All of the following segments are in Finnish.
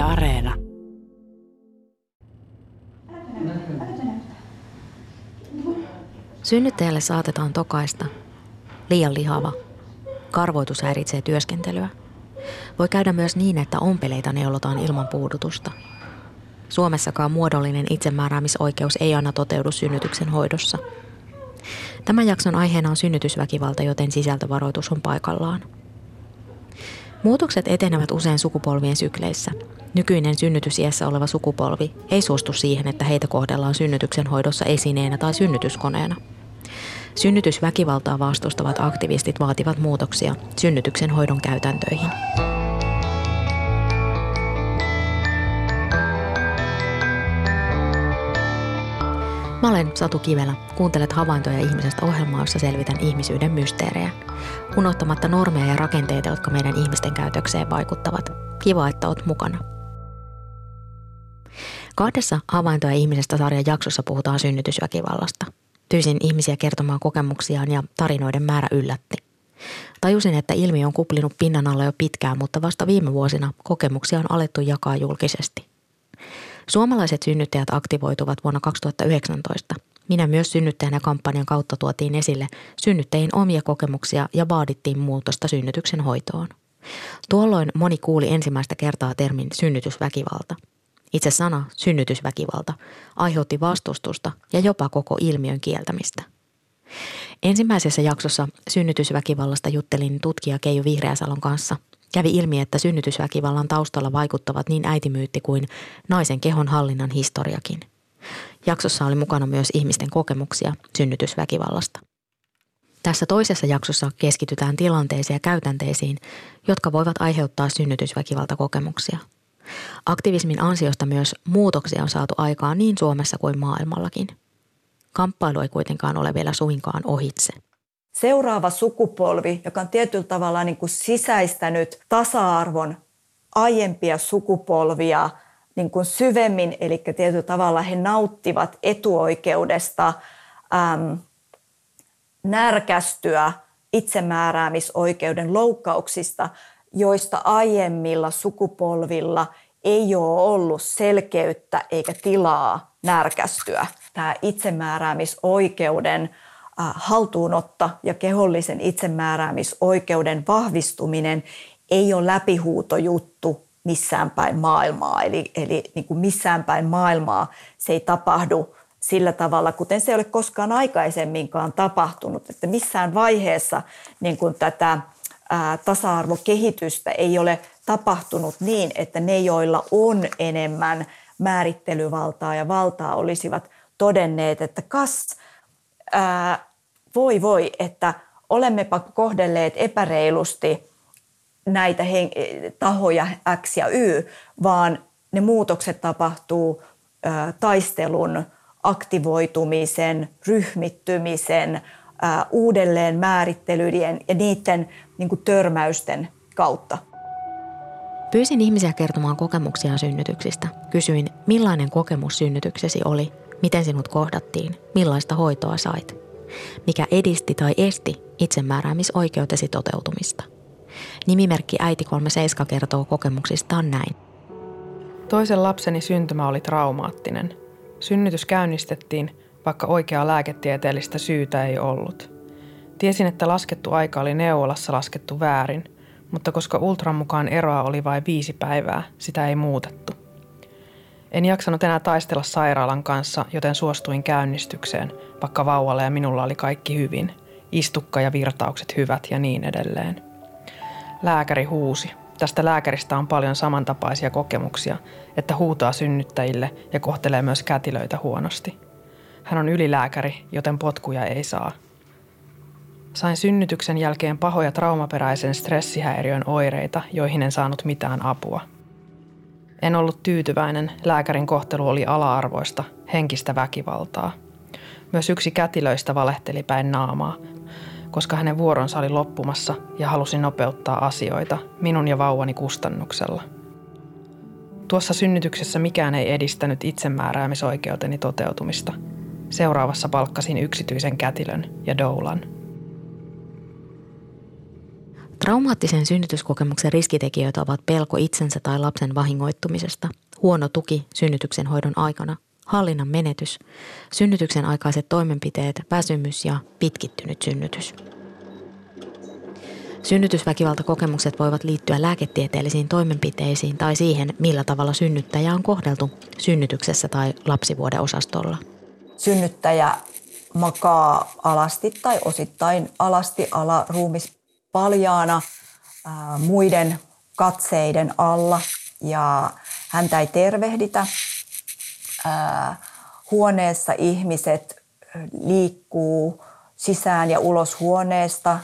Areena. Synnyttäjälle saatetaan tokaista. Liian lihava. Karvoitus häiritsee työskentelyä. Voi käydä myös niin, että ompeleita neulotaan ilman puudutusta. Suomessakaan muodollinen itsemääräämisoikeus ei aina toteudu synnytyksen hoidossa. Tämän jakson aiheena on synnytysväkivalta, joten sisältövaroitus on paikallaan. Muutokset etenevät usein sukupolvien sykleissä. Nykyinen synnytysiässä oleva sukupolvi ei suostu siihen, että heitä kohdellaan synnytyksen hoidossa esineenä tai synnytyskoneena. Synnytysväkivaltaa vastustavat aktivistit vaativat muutoksia synnytyksen hoidon käytäntöihin. Mä olen Satu Kivelä. Kuuntelet havaintoja ihmisestä ohjelmaa, jossa selvitän ihmisyyden mysteerejä. Unohtamatta normeja ja rakenteita, jotka meidän ihmisten käytökseen vaikuttavat. Kiva, että oot mukana. Kahdessa havaintoja ihmisestä sarjan jaksossa puhutaan synnytysväkivallasta. Tyysin ihmisiä kertomaan kokemuksiaan ja tarinoiden määrä yllätti. Tajusin, että ilmiö on kuplinut pinnan alla jo pitkään, mutta vasta viime vuosina kokemuksia on alettu jakaa julkisesti. Suomalaiset synnyttäjät aktivoituvat vuonna 2019. Minä myös synnyttäjänä kampanjan kautta tuotiin esille synnyttäjien omia kokemuksia ja vaadittiin muutosta synnytyksen hoitoon. Tuolloin moni kuuli ensimmäistä kertaa termin synnytysväkivalta. Itse sana synnytysväkivalta aiheutti vastustusta ja jopa koko ilmiön kieltämistä. Ensimmäisessä jaksossa synnytysväkivallasta juttelin tutkija Keijo Vihreäsalon kanssa – Kävi ilmi, että synnytysväkivallan taustalla vaikuttavat niin äitimyytti kuin naisen kehon hallinnan historiakin. Jaksossa oli mukana myös ihmisten kokemuksia synnytysväkivallasta. Tässä toisessa jaksossa keskitytään tilanteisiin ja käytänteisiin, jotka voivat aiheuttaa synnytysväkivaltakokemuksia. Aktivismin ansiosta myös muutoksia on saatu aikaan niin Suomessa kuin maailmallakin. Kamppailu ei kuitenkaan ole vielä suinkaan ohitse seuraava sukupolvi, joka on tietyllä tavalla niin kuin sisäistänyt tasa-arvon aiempia sukupolvia niin kuin syvemmin, eli tietyllä tavalla he nauttivat etuoikeudesta äm, närkästyä itsemääräämisoikeuden loukkauksista, joista aiemmilla sukupolvilla ei ole ollut selkeyttä eikä tilaa närkästyä. Tämä itsemääräämisoikeuden Haltuunotto ja kehollisen itsemääräämisoikeuden vahvistuminen ei ole läpihuutojuttu missään päin maailmaa. Eli, eli niin kuin missään päin maailmaa se ei tapahdu sillä tavalla, kuten se ei ole koskaan aikaisemminkaan tapahtunut. Että missään vaiheessa niin kuin tätä ää, tasa-arvokehitystä ei ole tapahtunut niin, että ne, joilla on enemmän määrittelyvaltaa ja valtaa, olisivat todenneet, että kas ää, voi voi, että olemmepa kohdelleet epäreilusti näitä tahoja X ja Y, vaan ne muutokset tapahtuu ö, taistelun, aktivoitumisen, ryhmittymisen, ö, uudelleen määrittelyiden ja niiden niin kuin törmäysten kautta. Pyysin ihmisiä kertomaan kokemuksia synnytyksistä. Kysyin, millainen kokemus synnytyksesi oli, miten sinut kohdattiin, millaista hoitoa sait mikä edisti tai esti itsemääräämisoikeutesi toteutumista. Nimimerkki Äiti 37 kertoo kokemuksistaan näin. Toisen lapseni syntymä oli traumaattinen. Synnytys käynnistettiin, vaikka oikeaa lääketieteellistä syytä ei ollut. Tiesin, että laskettu aika oli neuvolassa laskettu väärin, mutta koska ultran mukaan eroa oli vain viisi päivää, sitä ei muutettu. En jaksanut enää taistella sairaalan kanssa, joten suostuin käynnistykseen, vaikka vauvalla ja minulla oli kaikki hyvin. Istukka ja virtaukset hyvät ja niin edelleen. Lääkäri huusi. Tästä lääkäristä on paljon samantapaisia kokemuksia, että huutaa synnyttäjille ja kohtelee myös kätilöitä huonosti. Hän on ylilääkäri, joten potkuja ei saa. Sain synnytyksen jälkeen pahoja traumaperäisen stressihäiriön oireita, joihin en saanut mitään apua – en ollut tyytyväinen, lääkärin kohtelu oli ala-arvoista, henkistä väkivaltaa. Myös yksi kätilöistä valehteli päin naamaa, koska hänen vuoronsa oli loppumassa ja halusi nopeuttaa asioita minun ja vauvani kustannuksella. Tuossa synnytyksessä mikään ei edistänyt itsemääräämisoikeuteni toteutumista. Seuraavassa palkkasin yksityisen kätilön ja doulan. Traumaattisen synnytyskokemuksen riskitekijöitä ovat pelko itsensä tai lapsen vahingoittumisesta, huono tuki synnytyksen hoidon aikana, hallinnan menetys, synnytyksen aikaiset toimenpiteet, väsymys ja pitkittynyt synnytys. Synnytysväkivaltakokemukset voivat liittyä lääketieteellisiin toimenpiteisiin tai siihen, millä tavalla synnyttäjä on kohdeltu synnytyksessä tai lapsivuodeosastolla. Synnyttäjä makaa alasti tai osittain alasti ala ruumis paljaana muiden katseiden alla ja häntä ei tervehditä. Huoneessa ihmiset liikkuu sisään ja ulos huoneesta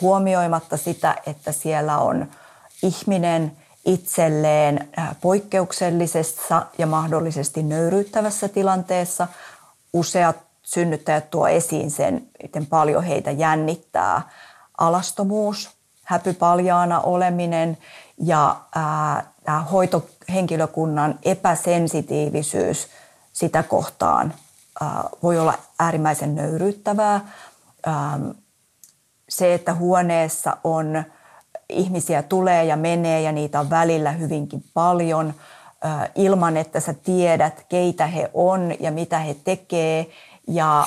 huomioimatta sitä, että siellä on ihminen itselleen poikkeuksellisessa ja mahdollisesti nöyryyttävässä tilanteessa. Useat synnyttäjät tuo esiin sen, miten paljon heitä jännittää alastomuus, häpypaljaana oleminen ja ää, hoitohenkilökunnan epäsensitiivisyys sitä kohtaan ää, voi olla äärimmäisen nöyryyttävää. Ää, se, että huoneessa on ihmisiä tulee ja menee ja niitä on välillä hyvinkin paljon ilman, että sä tiedät, keitä he on ja mitä he tekee. Ja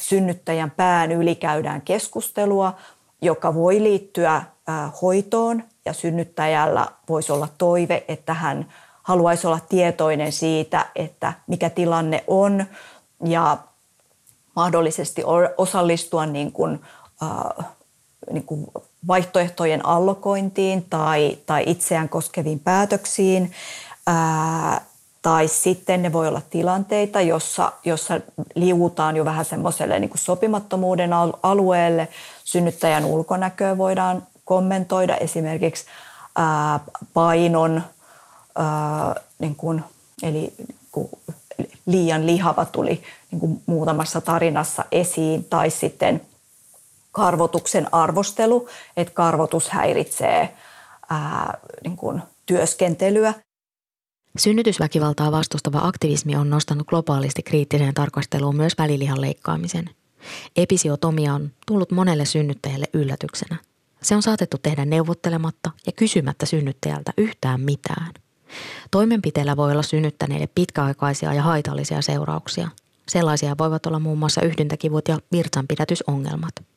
synnyttäjän pään yli käydään keskustelua, joka voi liittyä hoitoon ja synnyttäjällä voisi olla toive, että hän haluaisi olla tietoinen siitä, että mikä tilanne on ja mahdollisesti osallistua niin kuin niin kuin vaihtoehtojen allokointiin tai, tai itseään koskeviin päätöksiin. Ää, tai sitten ne voi olla tilanteita, jossa, jossa liuutaan jo vähän semmoiselle niin kuin sopimattomuuden alueelle. Synnyttäjän ulkonäköä voidaan kommentoida esimerkiksi ää, painon, ää, niin kuin, eli niin kuin liian lihava tuli niin kuin muutamassa tarinassa esiin, tai sitten – karvotuksen arvostelu, että karvotus häiritsee ää, niin kuin työskentelyä. Synnytysväkivaltaa vastustava aktivismi on nostanut globaalisti kriittiseen tarkasteluun myös välilihan leikkaamisen. Episiotomia on tullut monelle synnyttäjälle yllätyksenä. Se on saatettu tehdä neuvottelematta ja kysymättä synnyttäjältä yhtään mitään. Toimenpiteellä voi olla synnyttäneille pitkäaikaisia ja haitallisia seurauksia. Sellaisia voivat olla muun muassa yhdyntäkivut ja virtsanpidätysongelmat –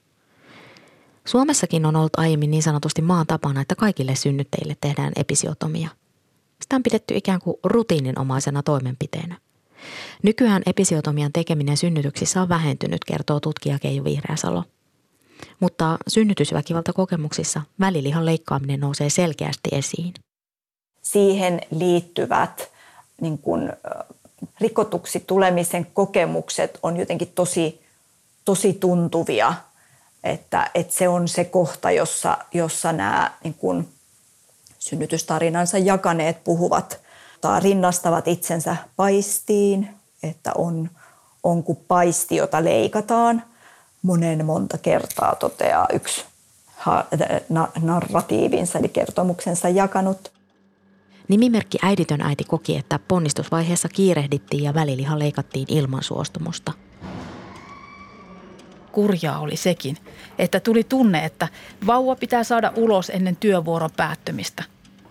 Suomessakin on ollut aiemmin niin sanotusti maan tapana, että kaikille synnyttäjille tehdään episiotomia. Sitä on pidetty ikään kuin rutiininomaisena toimenpiteenä. Nykyään episiotomian tekeminen synnytyksissä on vähentynyt, kertoo tutkija Keijo Vihreäsalo. Mutta synnytysväkivaltakokemuksissa välilihan leikkaaminen nousee selkeästi esiin. Siihen liittyvät niin kun, rikotuksi tulemisen kokemukset on jotenkin tosi, tosi tuntuvia – että, että se on se kohta, jossa, jossa nämä niin synnytystarinansa jakaneet puhuvat tai rinnastavat itsensä paistiin, että on, on kuin paisti, jota leikataan. Monen monta kertaa toteaa yksi narratiivinsa eli kertomuksensa jakanut. Nimimerkki Äiditön äiti koki, että ponnistusvaiheessa kiirehdittiin ja väliliha leikattiin ilman suostumusta – kurjaa oli sekin, että tuli tunne, että vauva pitää saada ulos ennen työvuoron päättymistä,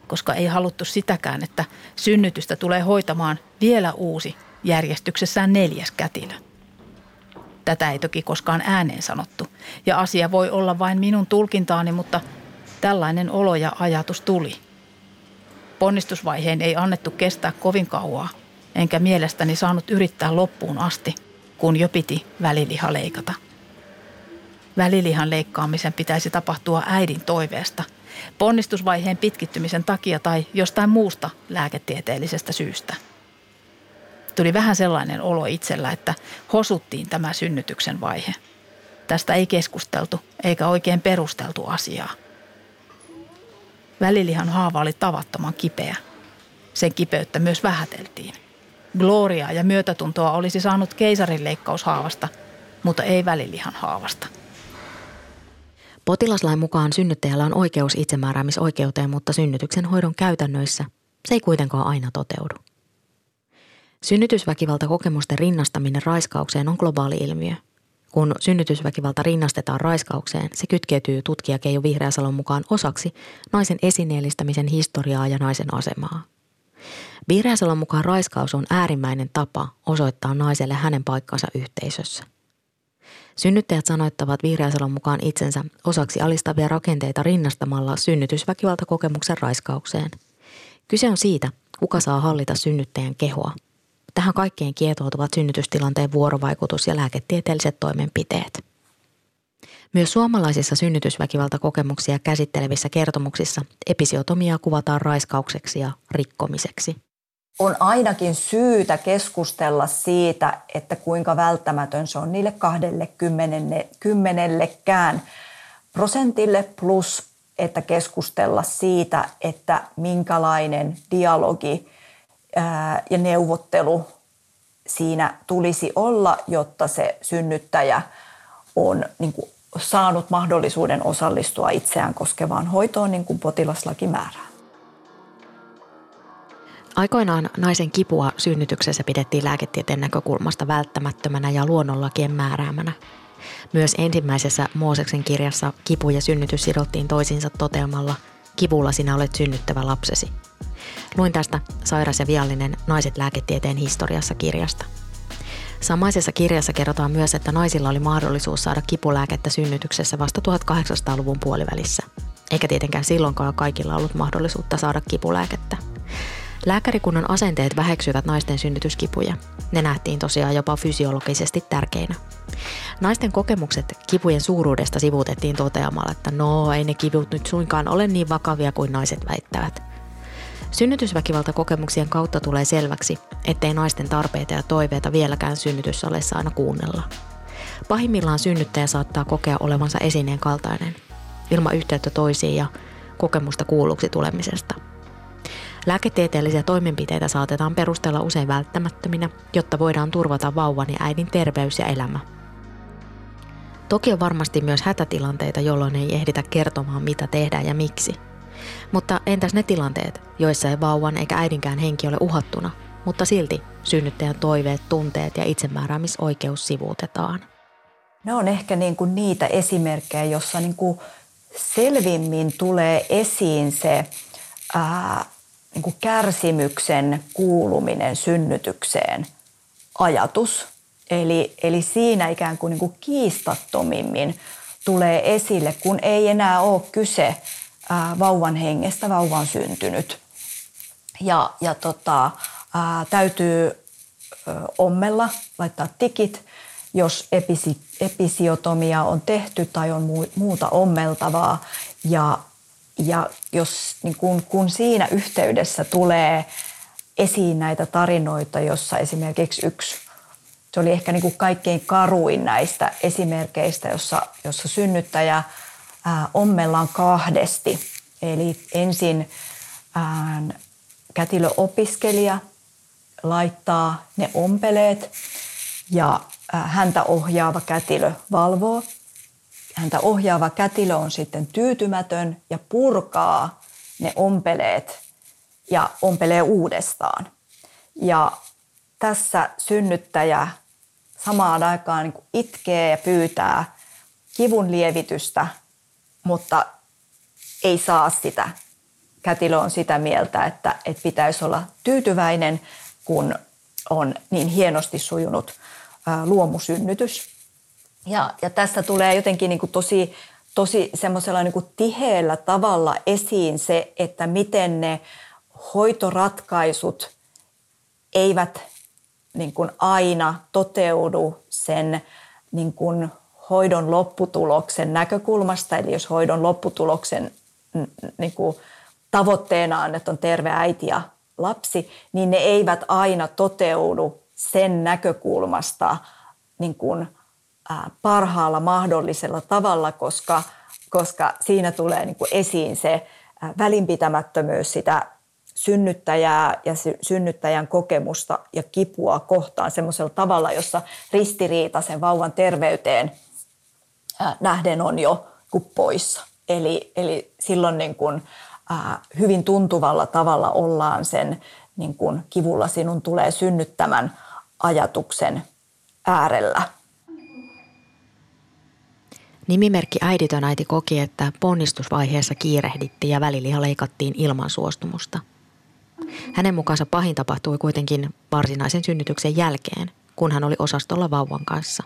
koska ei haluttu sitäkään, että synnytystä tulee hoitamaan vielä uusi järjestyksessään neljäs kätilö. Tätä ei toki koskaan ääneen sanottu, ja asia voi olla vain minun tulkintaani, mutta tällainen olo ja ajatus tuli. Ponnistusvaiheen ei annettu kestää kovin kauaa, enkä mielestäni saanut yrittää loppuun asti, kun jo piti väliliha leikata. Välilihan leikkaamisen pitäisi tapahtua äidin toiveesta, ponnistusvaiheen pitkittymisen takia tai jostain muusta lääketieteellisestä syystä. Tuli vähän sellainen olo itsellä, että hosuttiin tämä synnytyksen vaihe. Tästä ei keskusteltu eikä oikein perusteltu asiaa. Välilihan haava oli tavattoman kipeä. Sen kipeyttä myös vähäteltiin. Gloria ja myötätuntoa olisi saanut keisarin leikkaushaavasta, mutta ei välilihan haavasta – Potilaslain mukaan synnyttäjällä on oikeus itsemääräämisoikeuteen, mutta synnytyksen hoidon käytännöissä se ei kuitenkaan aina toteudu. Synnytysväkivaltakokemusten rinnastaminen raiskaukseen on globaali ilmiö. Kun synnytysväkivalta rinnastetaan raiskaukseen, se kytkeytyy tutkija Keijo Vihreäsalon mukaan osaksi naisen esineellistämisen historiaa ja naisen asemaa. Vihreäsalon mukaan raiskaus on äärimmäinen tapa osoittaa naiselle hänen paikkansa yhteisössä. Synnyttäjät sanoittavat Vihreäsalon mukaan itsensä osaksi alistavia rakenteita rinnastamalla synnytysväkivaltakokemuksen raiskaukseen. Kyse on siitä, kuka saa hallita synnyttäjän kehoa – Tähän kaikkeen kietoutuvat synnytystilanteen vuorovaikutus ja lääketieteelliset toimenpiteet. Myös suomalaisissa synnytysväkivaltakokemuksia käsittelevissä kertomuksissa episiotomiaa kuvataan raiskaukseksi ja rikkomiseksi. On ainakin syytä keskustella siitä, että kuinka välttämätön se on niille kahdelle kymmenellekään prosentille plus, että keskustella siitä, että minkälainen dialogi – ja neuvottelu siinä tulisi olla, jotta se synnyttäjä on niin kuin, saanut mahdollisuuden osallistua itseään koskevaan hoitoon niin kuin potilaslaki määrää. Aikoinaan naisen kipua synnytyksessä pidettiin lääketieteen näkökulmasta välttämättömänä ja luonnonlakien määräämänä. Myös ensimmäisessä Mooseksen kirjassa kipu ja synnytys sidottiin toisiinsa toteamalla, kivulla sinä olet synnyttävä lapsesi – Luin tästä Sairas ja viallinen Naiset lääketieteen historiassa kirjasta. Samaisessa kirjassa kerrotaan myös, että naisilla oli mahdollisuus saada kipulääkettä synnytyksessä vasta 1800-luvun puolivälissä. Eikä tietenkään silloinkaan kaikilla ollut mahdollisuutta saada kipulääkettä. Lääkärikunnan asenteet väheksyivät naisten synnytyskipuja. Ne nähtiin tosiaan jopa fysiologisesti tärkeinä. Naisten kokemukset kipujen suuruudesta sivuutettiin toteamalla, että no ei ne kivut nyt suinkaan ole niin vakavia kuin naiset väittävät. Synnytysväkivaltakokemuksien kautta tulee selväksi, ettei naisten tarpeita ja toiveita vieläkään synnytyssalissa aina kuunnella. Pahimmillaan synnyttäjä saattaa kokea olevansa esineen kaltainen, ilman yhteyttä toisiin ja kokemusta kuulluksi tulemisesta. Lääketieteellisiä toimenpiteitä saatetaan perustella usein välttämättöminä, jotta voidaan turvata vauvan ja äidin terveys ja elämä. Toki on varmasti myös hätätilanteita, jolloin ei ehditä kertomaan mitä tehdään ja miksi – mutta entäs ne tilanteet, joissa ei vauvan eikä äidinkään henki ole uhattuna, mutta silti synnyttäjän toiveet, tunteet ja itsemääräämisoikeus sivuutetaan? Ne on ehkä niin kuin niitä esimerkkejä, jossa niin kuin selvimmin tulee esiin se ää, niin kuin kärsimyksen kuuluminen synnytykseen ajatus. Eli, eli siinä ikään kuin, niin kuin kiistattomimmin tulee esille, kun ei enää ole kyse ää, vauvan hengestä, vauva on syntynyt. Ja, ja tota, ää, täytyy ä, ommella, laittaa tikit, jos episi, episiotomia on tehty tai on muuta ommeltavaa. Ja, ja jos, niin kun, kun siinä yhteydessä tulee esiin näitä tarinoita, jossa esimerkiksi yksi, se oli ehkä niin kuin kaikkein karuin näistä esimerkkeistä, jossa, jossa synnyttäjä – ommellaan kahdesti. Eli ensin kätilöopiskelija laittaa ne ompeleet ja häntä ohjaava kätilö valvoo. Häntä ohjaava kätilö on sitten tyytymätön ja purkaa ne ompeleet ja ompelee uudestaan. Ja tässä synnyttäjä samaan aikaan niin itkee ja pyytää kivun lievitystä mutta ei saa sitä. Kätilö on sitä mieltä, että, että pitäisi olla tyytyväinen, kun on niin hienosti sujunut luomusynnytys. Ja, ja tässä tulee jotenkin niin kuin tosi, tosi semmoisella niin kuin tiheällä tavalla esiin se, että miten ne hoitoratkaisut eivät niin kuin aina toteudu sen niin kuin hoidon lopputuloksen näkökulmasta, eli jos hoidon lopputuloksen niin kuin tavoitteena on, että on terve äiti ja lapsi, niin ne eivät aina toteudu sen näkökulmasta niin kuin, parhaalla mahdollisella tavalla, koska, koska siinä tulee niin kuin esiin se välinpitämättömyys sitä synnyttäjää ja synnyttäjän kokemusta ja kipua kohtaan semmoisella tavalla, jossa ristiriita sen vauvan terveyteen – nähden on jo poissa. Eli, eli silloin niin kuin, ää, hyvin tuntuvalla tavalla ollaan sen niin kuin kivulla sinun tulee synnyttämän ajatuksen äärellä. Nimimerkki äiditön äiti koki, että ponnistusvaiheessa kiirehdittiin ja väliliha leikattiin ilman suostumusta. Hänen mukaansa pahin tapahtui kuitenkin varsinaisen synnytyksen jälkeen, kun hän oli osastolla vauvan kanssa.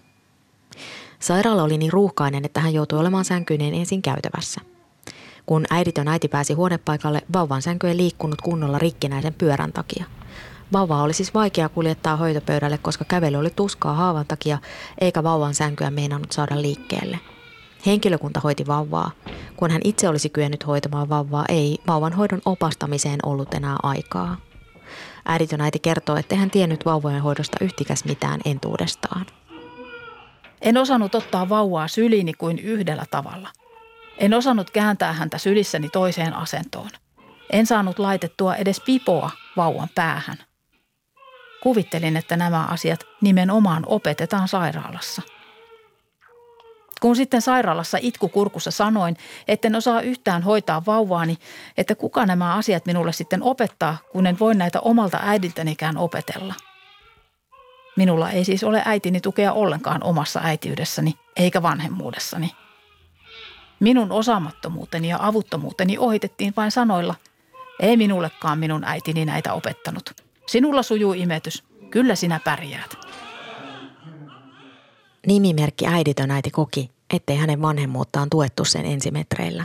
Sairaala oli niin ruuhkainen, että hän joutui olemaan sänkyinen ensin käytävässä. Kun äiditön äiti pääsi huonepaikalle, vauvan sänky ei liikkunut kunnolla rikkinäisen pyörän takia. Vauvaa oli siis vaikea kuljettaa hoitopöydälle, koska kävely oli tuskaa haavan takia, eikä vauvan sänkyä meinannut saada liikkeelle – Henkilökunta hoiti vauvaa. Kun hän itse olisi kyennyt hoitamaan vauvaa, ei vauvan hoidon opastamiseen ollut enää aikaa. Äiditön äiti kertoo, että hän tiennyt vauvojen hoidosta yhtikäs mitään entuudestaan. En osannut ottaa vauvaa syliini kuin yhdellä tavalla. En osannut kääntää häntä sylissäni toiseen asentoon. En saanut laitettua edes pipoa vauvan päähän. Kuvittelin, että nämä asiat nimenomaan opetetaan sairaalassa – kun sitten sairaalassa itkukurkussa sanoin, etten osaa yhtään hoitaa vauvaani, että kuka nämä asiat minulle sitten opettaa, kun en voi näitä omalta äidiltänikään opetella. Minulla ei siis ole äitini tukea ollenkaan omassa äitiydessäni eikä vanhemmuudessani. Minun osaamattomuuteni ja avuttomuuteni ohitettiin vain sanoilla, ei minullekaan minun äitini näitä opettanut. Sinulla sujuu imetys, kyllä sinä pärjäät. Nimimerkki äiditön äiti koki, ettei hänen vanhemmuuttaan tuettu sen ensimetreillä.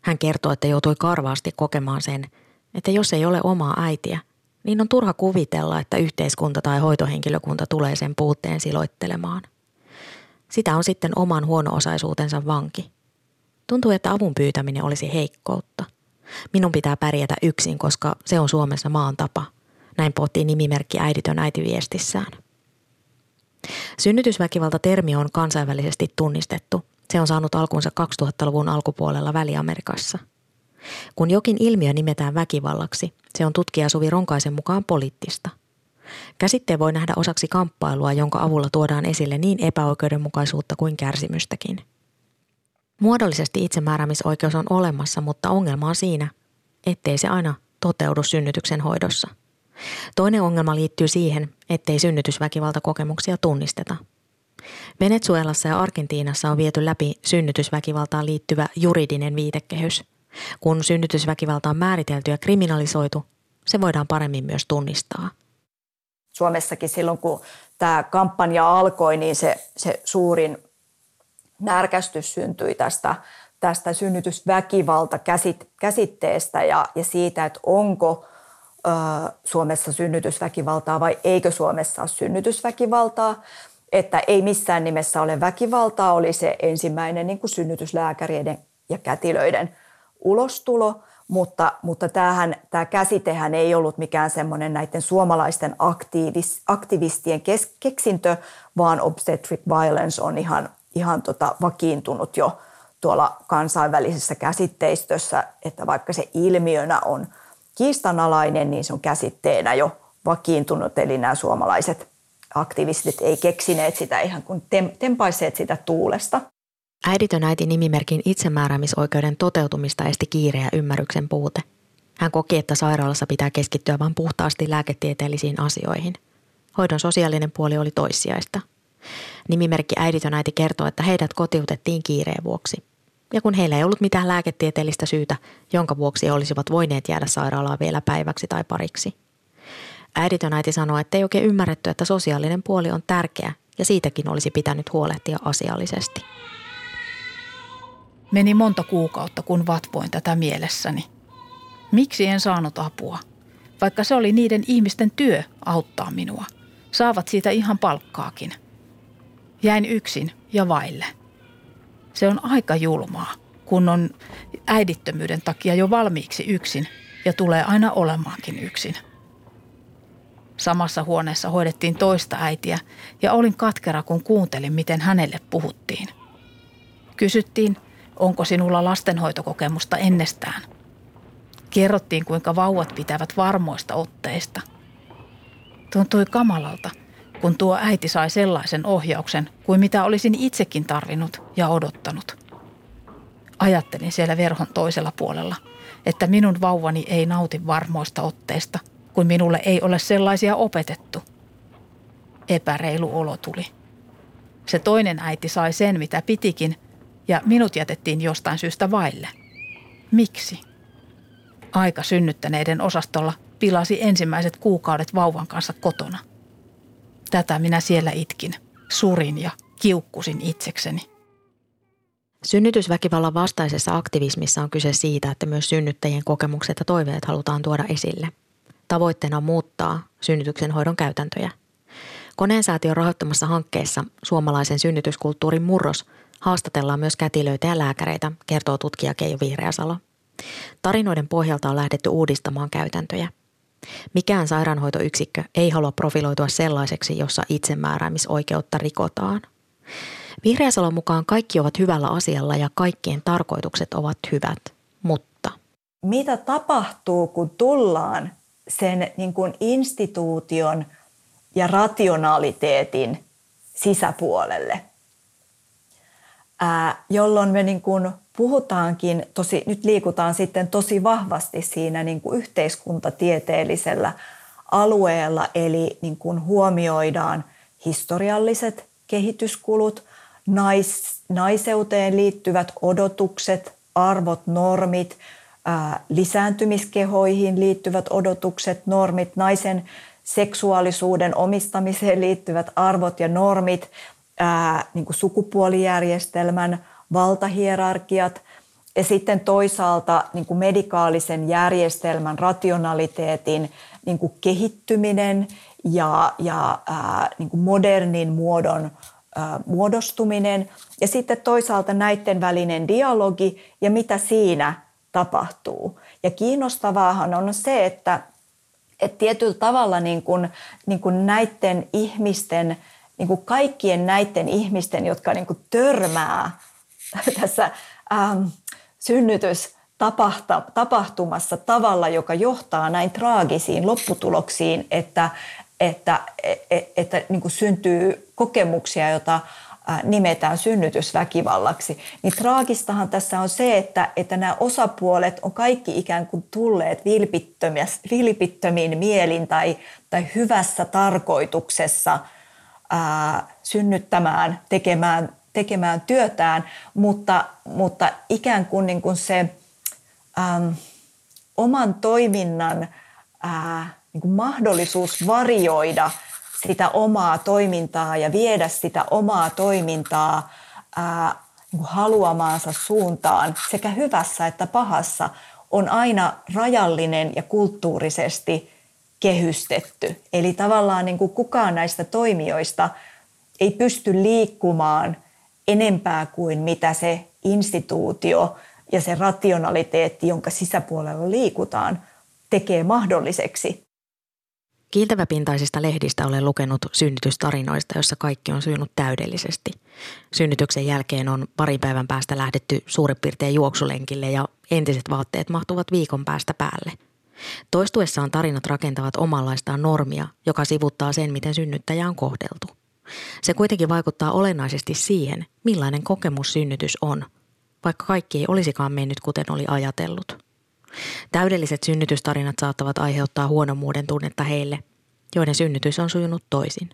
Hän kertoo, että joutui karvaasti kokemaan sen, että jos ei ole omaa äitiä, niin on turha kuvitella, että yhteiskunta tai hoitohenkilökunta tulee sen puutteen siloittelemaan. Sitä on sitten oman huono-osaisuutensa vanki. Tuntuu, että avun pyytäminen olisi heikkoutta. Minun pitää pärjätä yksin, koska se on Suomessa maan tapa. Näin pohtii nimimerkki äiditön äitiviestissään. Synnytysväkivalta-termi on kansainvälisesti tunnistettu. Se on saanut alkunsa 2000-luvun alkupuolella Väli-Amerikassa. Kun jokin ilmiö nimetään väkivallaksi, se on tutkija Suvi Ronkaisen mukaan poliittista. Käsitteen voi nähdä osaksi kamppailua, jonka avulla tuodaan esille niin epäoikeudenmukaisuutta kuin kärsimystäkin. Muodollisesti itsemääräämisoikeus on olemassa, mutta ongelma on siinä, ettei se aina toteudu synnytyksen hoidossa – Toinen ongelma liittyy siihen, ettei synnytysväkivaltakokemuksia tunnisteta. Venezuelassa ja Argentiinassa on viety läpi synnytysväkivaltaan liittyvä juridinen viitekehys. Kun synnytysväkivalta on määritelty ja kriminalisoitu, se voidaan paremmin myös tunnistaa. Suomessakin silloin, kun tämä kampanja alkoi, niin se, se suurin närkästys syntyi tästä, tästä synnytysväkivalta käsitteestä ja, ja siitä, että onko – Suomessa synnytysväkivaltaa vai eikö Suomessa ole synnytysväkivaltaa. Että ei missään nimessä ole väkivaltaa, oli se ensimmäinen niin kuin synnytyslääkäreiden ja kätilöiden ulostulo, mutta, mutta tämähän, tämä käsitehän ei ollut mikään semmoinen näiden suomalaisten aktiivis, aktivistien kes, keksintö, vaan obstetric violence on ihan, ihan tota vakiintunut jo tuolla kansainvälisessä käsitteistössä, että vaikka se ilmiönä on – kiistanalainen, niin se on käsitteenä jo vakiintunut. Eli nämä suomalaiset aktivistit ei keksineet sitä ihan kuin tempaiseet sitä tuulesta. Äiditön äiti nimimerkin itsemääräämisoikeuden toteutumista esti kiire ja ymmärryksen puute. Hän koki, että sairaalassa pitää keskittyä vain puhtaasti lääketieteellisiin asioihin. Hoidon sosiaalinen puoli oli toissijaista. Nimimerkki äiditön äiti kertoo, että heidät kotiutettiin kiireen vuoksi. Ja kun heillä ei ollut mitään lääketieteellistä syytä, jonka vuoksi he olisivat voineet jäädä sairaalaan vielä päiväksi tai pariksi. Äiditön äiti sanoi, että ei oikein ymmärretty, että sosiaalinen puoli on tärkeä ja siitäkin olisi pitänyt huolehtia asiallisesti. Meni monta kuukautta, kun vatvoin tätä mielessäni. Miksi en saanut apua? Vaikka se oli niiden ihmisten työ auttaa minua. Saavat siitä ihan palkkaakin. Jäin yksin ja vaille. Se on aika julmaa, kun on äidittömyyden takia jo valmiiksi yksin ja tulee aina olemaankin yksin. Samassa huoneessa hoidettiin toista äitiä ja olin katkera, kun kuuntelin, miten hänelle puhuttiin. Kysyttiin, onko sinulla lastenhoitokokemusta ennestään. Kerrottiin, kuinka vauvat pitävät varmoista otteista. Tuntui kamalalta – kun tuo äiti sai sellaisen ohjauksen kuin mitä olisin itsekin tarvinnut ja odottanut. Ajattelin siellä verhon toisella puolella, että minun vauvani ei nauti varmoista otteista, kun minulle ei ole sellaisia opetettu. Epäreilu olo tuli. Se toinen äiti sai sen, mitä pitikin, ja minut jätettiin jostain syystä vaille. Miksi? Aika synnyttäneiden osastolla pilasi ensimmäiset kuukaudet vauvan kanssa kotona. Tätä minä siellä itkin, surin ja kiukkusin itsekseni. Synnytysväkivallan vastaisessa aktivismissa on kyse siitä, että myös synnyttäjien kokemukset ja toiveet halutaan tuoda esille. Tavoitteena on muuttaa synnytyksen hoidon käytäntöjä. Koneensäätiön rahoittamassa hankkeessa Suomalaisen synnytyskulttuurin murros haastatellaan myös kätilöitä ja lääkäreitä, kertoo tutkija Keijo Vihreäsalo. Tarinoiden pohjalta on lähdetty uudistamaan käytäntöjä. Mikään sairaanhoitoyksikkö ei halua profiloitua sellaiseksi, jossa itsemääräämisoikeutta rikotaan. Vihreäsalon mukaan kaikki ovat hyvällä asialla ja kaikkien tarkoitukset ovat hyvät, mutta... Mitä tapahtuu, kun tullaan sen niin kuin instituution ja rationaliteetin sisäpuolelle, ää, jolloin me niin kuin puhutaankin, tosi, nyt liikutaan sitten tosi vahvasti siinä niin kuin yhteiskuntatieteellisellä alueella, eli niin kuin huomioidaan historialliset kehityskulut, nais, naiseuteen liittyvät odotukset, arvot, normit, ää, lisääntymiskehoihin liittyvät odotukset, normit, naisen seksuaalisuuden omistamiseen liittyvät arvot ja normit, ää, niin kuin sukupuolijärjestelmän valtahierarkiat ja sitten toisaalta niin kuin medikaalisen järjestelmän rationaliteetin niin kuin kehittyminen ja, ja ää, niin kuin modernin muodon ää, muodostuminen ja sitten toisaalta näiden välinen dialogi ja mitä siinä tapahtuu. Ja kiinnostavaahan on se, että, että tietyllä tavalla niin kuin, niin kuin näiden ihmisten, niin kuin kaikkien näiden ihmisten, jotka niin kuin törmää tässä ähm, synnytystapahtumassa tavalla, joka johtaa näin traagisiin lopputuloksiin, että, että, että, että niin kuin syntyy kokemuksia, joita nimetään synnytysväkivallaksi, niin traagistahan tässä on se, että, että nämä osapuolet on kaikki ikään kuin tulleet vilpittömiin mielin tai, tai hyvässä tarkoituksessa ää, synnyttämään, tekemään tekemään työtään, mutta, mutta ikään kuin, niin kuin se ähm, oman toiminnan äh, niin kuin mahdollisuus varjoida sitä omaa toimintaa ja viedä sitä omaa toimintaa äh, niin kuin haluamaansa suuntaan sekä hyvässä että pahassa on aina rajallinen ja kulttuurisesti kehystetty. Eli tavallaan niin kuin kukaan näistä toimijoista ei pysty liikkumaan – enempää kuin mitä se instituutio ja se rationaliteetti, jonka sisäpuolella liikutaan, tekee mahdolliseksi. Kiiltäväpintaisista lehdistä olen lukenut synnytystarinoista, jossa kaikki on sujunut täydellisesti. Synnytyksen jälkeen on pari päivän päästä lähdetty suurin piirtein juoksulenkille ja entiset vaatteet mahtuvat viikon päästä päälle. Toistuessaan tarinat rakentavat omanlaistaan normia, joka sivuttaa sen, miten synnyttäjä on kohdeltu. Se kuitenkin vaikuttaa olennaisesti siihen, millainen kokemus synnytys on, vaikka kaikki ei olisikaan mennyt kuten oli ajatellut. Täydelliset synnytystarinat saattavat aiheuttaa huonomuuden tunnetta heille, joiden synnytys on sujunut toisin.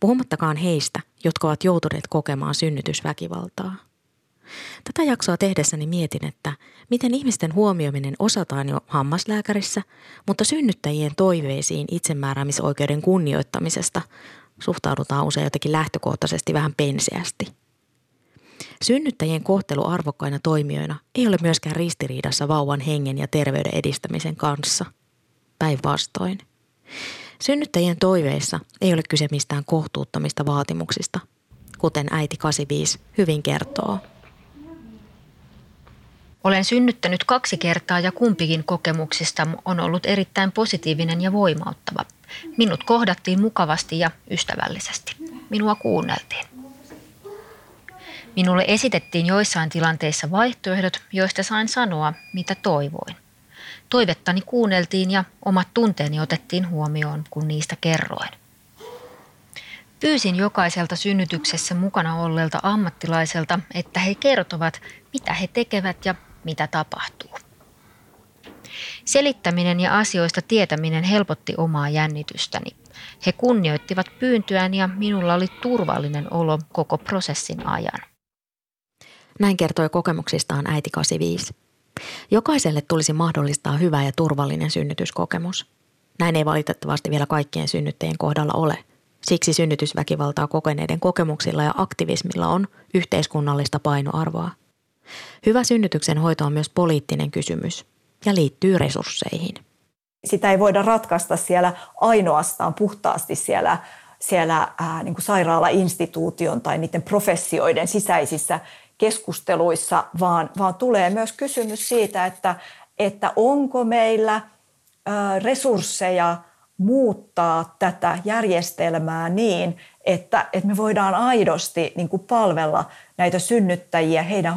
Puhumattakaan heistä, jotka ovat joutuneet kokemaan synnytysväkivaltaa. Tätä jaksoa tehdessäni mietin, että miten ihmisten huomioiminen osataan jo hammaslääkärissä, mutta synnyttäjien toiveisiin itsemääräämisoikeuden kunnioittamisesta suhtaudutaan usein jotenkin lähtökohtaisesti vähän penseästi. Synnyttäjien kohtelu arvokkaina toimijoina ei ole myöskään ristiriidassa vauvan hengen ja terveyden edistämisen kanssa. Päinvastoin. Synnyttäjien toiveissa ei ole kyse mistään kohtuuttomista vaatimuksista, kuten äiti 85 hyvin kertoo. Olen synnyttänyt kaksi kertaa ja kumpikin kokemuksista on ollut erittäin positiivinen ja voimauttava. Minut kohdattiin mukavasti ja ystävällisesti. Minua kuunneltiin. Minulle esitettiin joissain tilanteissa vaihtoehdot, joista sain sanoa, mitä toivoin. Toivettani kuunneltiin ja omat tunteeni otettiin huomioon, kun niistä kerroin. Pyysin jokaiselta synnytyksessä mukana olleelta ammattilaiselta, että he kertovat, mitä he tekevät ja mitä tapahtuu. Selittäminen ja asioista tietäminen helpotti omaa jännitystäni. He kunnioittivat pyyntöään ja minulla oli turvallinen olo koko prosessin ajan. Näin kertoi kokemuksistaan äiti 85. Jokaiselle tulisi mahdollistaa hyvä ja turvallinen synnytyskokemus. Näin ei valitettavasti vielä kaikkien synnyttäjien kohdalla ole. Siksi synnytysväkivaltaa kokeneiden kokemuksilla ja aktivismilla on yhteiskunnallista painoarvoa. Hyvä synnytyksen hoito on myös poliittinen kysymys ja liittyy resursseihin. Sitä ei voida ratkaista siellä ainoastaan puhtaasti siellä, siellä ää, niin kuin sairaala-instituution tai niiden professioiden sisäisissä keskusteluissa, vaan, vaan tulee myös kysymys siitä, että, että onko meillä resursseja muuttaa tätä järjestelmää niin, että, että me voidaan aidosti niin kuin palvella näitä synnyttäjiä heidän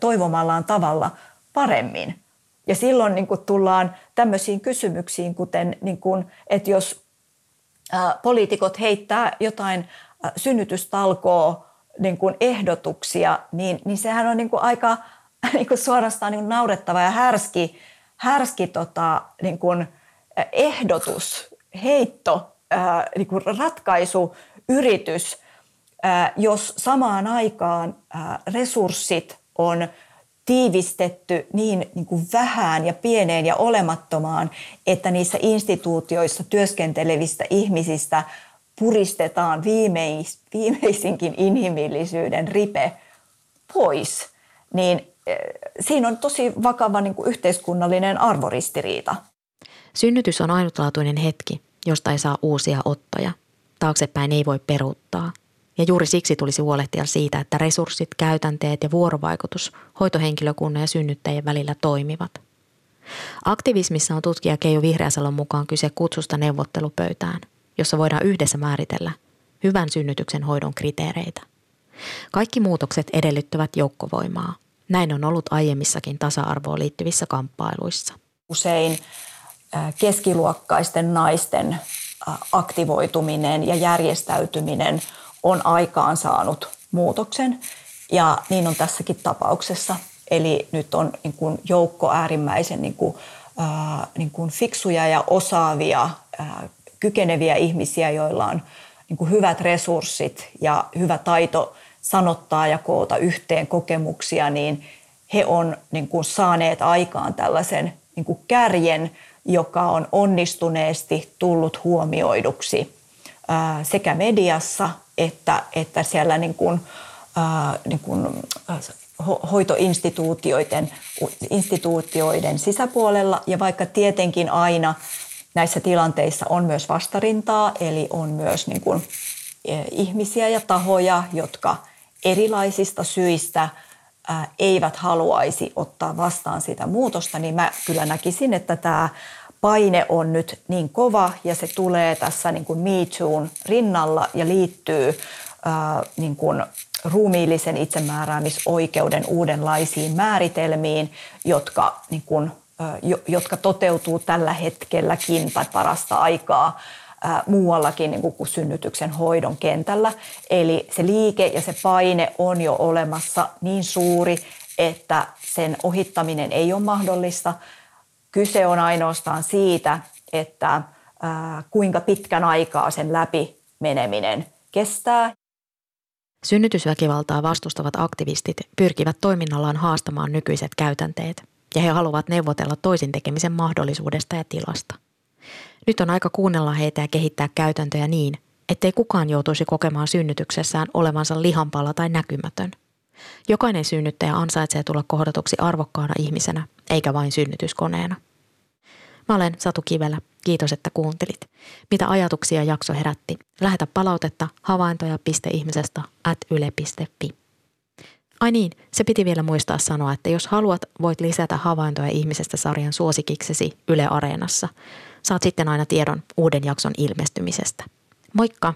toivomallaan tavalla paremmin. Ja silloin niin kuin tullaan tämmöisiin kysymyksiin, kuten niin kuin, että jos poliitikot heittää jotain synnytystalkoa niin kuin ehdotuksia, niin, niin sehän on niin kuin aika niin kuin suorastaan niin kuin naurettava ja härski, härski tota, niin kuin ehdotus, heitto, niin kuin ratkaisu, yritys, jos samaan aikaan resurssit on tiivistetty niin, niin kuin vähään ja pieneen ja olemattomaan, että niissä instituutioissa työskentelevistä ihmisistä puristetaan viimeis, viimeisinkin inhimillisyyden ripe pois, niin eh, siinä on tosi vakava niin kuin yhteiskunnallinen arvoristiriita. Synnytys on ainutlaatuinen hetki, josta ei saa uusia ottoja. Taaksepäin ei voi peruuttaa. Ja juuri siksi tulisi huolehtia siitä, että resurssit, käytänteet ja vuorovaikutus hoitohenkilökunnan ja synnyttäjien välillä toimivat. Aktivismissa on tutkija Keijo Vihreäsalon mukaan kyse kutsusta neuvottelupöytään – jossa voidaan yhdessä määritellä hyvän synnytyksen hoidon kriteereitä. Kaikki muutokset edellyttävät joukkovoimaa. Näin on ollut aiemmissakin tasa-arvoon liittyvissä kamppailuissa. Usein keskiluokkaisten naisten aktivoituminen ja järjestäytyminen on aikaan saanut muutoksen ja niin on tässäkin tapauksessa. Eli nyt on niin kuin joukko äärimmäisen niin kuin, äh, niin kuin fiksuja ja osaavia äh, kykeneviä ihmisiä, joilla on niin kuin hyvät resurssit ja hyvä taito sanottaa ja koota yhteen kokemuksia, niin he on niin kuin saaneet aikaan tällaisen niin kuin kärjen, joka on onnistuneesti tullut huomioiduksi sekä mediassa että, että siellä niin kuin, niin kuin, hoitoinstituutioiden instituutioiden sisäpuolella. Ja vaikka tietenkin aina näissä tilanteissa on myös vastarintaa, eli on myös niin kuin, eh, ihmisiä ja tahoja, jotka erilaisista syistä ää, eivät haluaisi ottaa vastaan sitä muutosta, niin mä kyllä näkisin, että tämä paine on nyt niin kova ja se tulee tässä niin kuin Me Toon rinnalla ja liittyy ää, niin kuin ruumiillisen itsemääräämisoikeuden uudenlaisiin määritelmiin, jotka niin kuin jotka toteutuu tällä hetkelläkin tai parasta aikaa muuallakin niin kuin synnytyksen hoidon kentällä. Eli se liike ja se paine on jo olemassa niin suuri, että sen ohittaminen ei ole mahdollista. Kyse on ainoastaan siitä, että kuinka pitkän aikaa sen läpi meneminen kestää. Synnytysväkivaltaa vastustavat aktivistit pyrkivät toiminnallaan haastamaan nykyiset käytänteet – ja he haluavat neuvotella toisin tekemisen mahdollisuudesta ja tilasta. Nyt on aika kuunnella heitä ja kehittää käytäntöjä niin, ettei kukaan joutuisi kokemaan synnytyksessään olevansa lihanpala tai näkymätön. Jokainen synnyttäjä ansaitsee tulla kohdatuksi arvokkaana ihmisenä, eikä vain synnytyskoneena. Mä olen Satu Kivelä. Kiitos, että kuuntelit. Mitä ajatuksia jakso herätti? Lähetä palautetta havaintoja.ihmisestä at yle.fi. Ai niin, se piti vielä muistaa sanoa, että jos haluat, voit lisätä havaintoja ihmisestä sarjan suosikiksesi Yle Areenassa. Saat sitten aina tiedon uuden jakson ilmestymisestä. Moikka!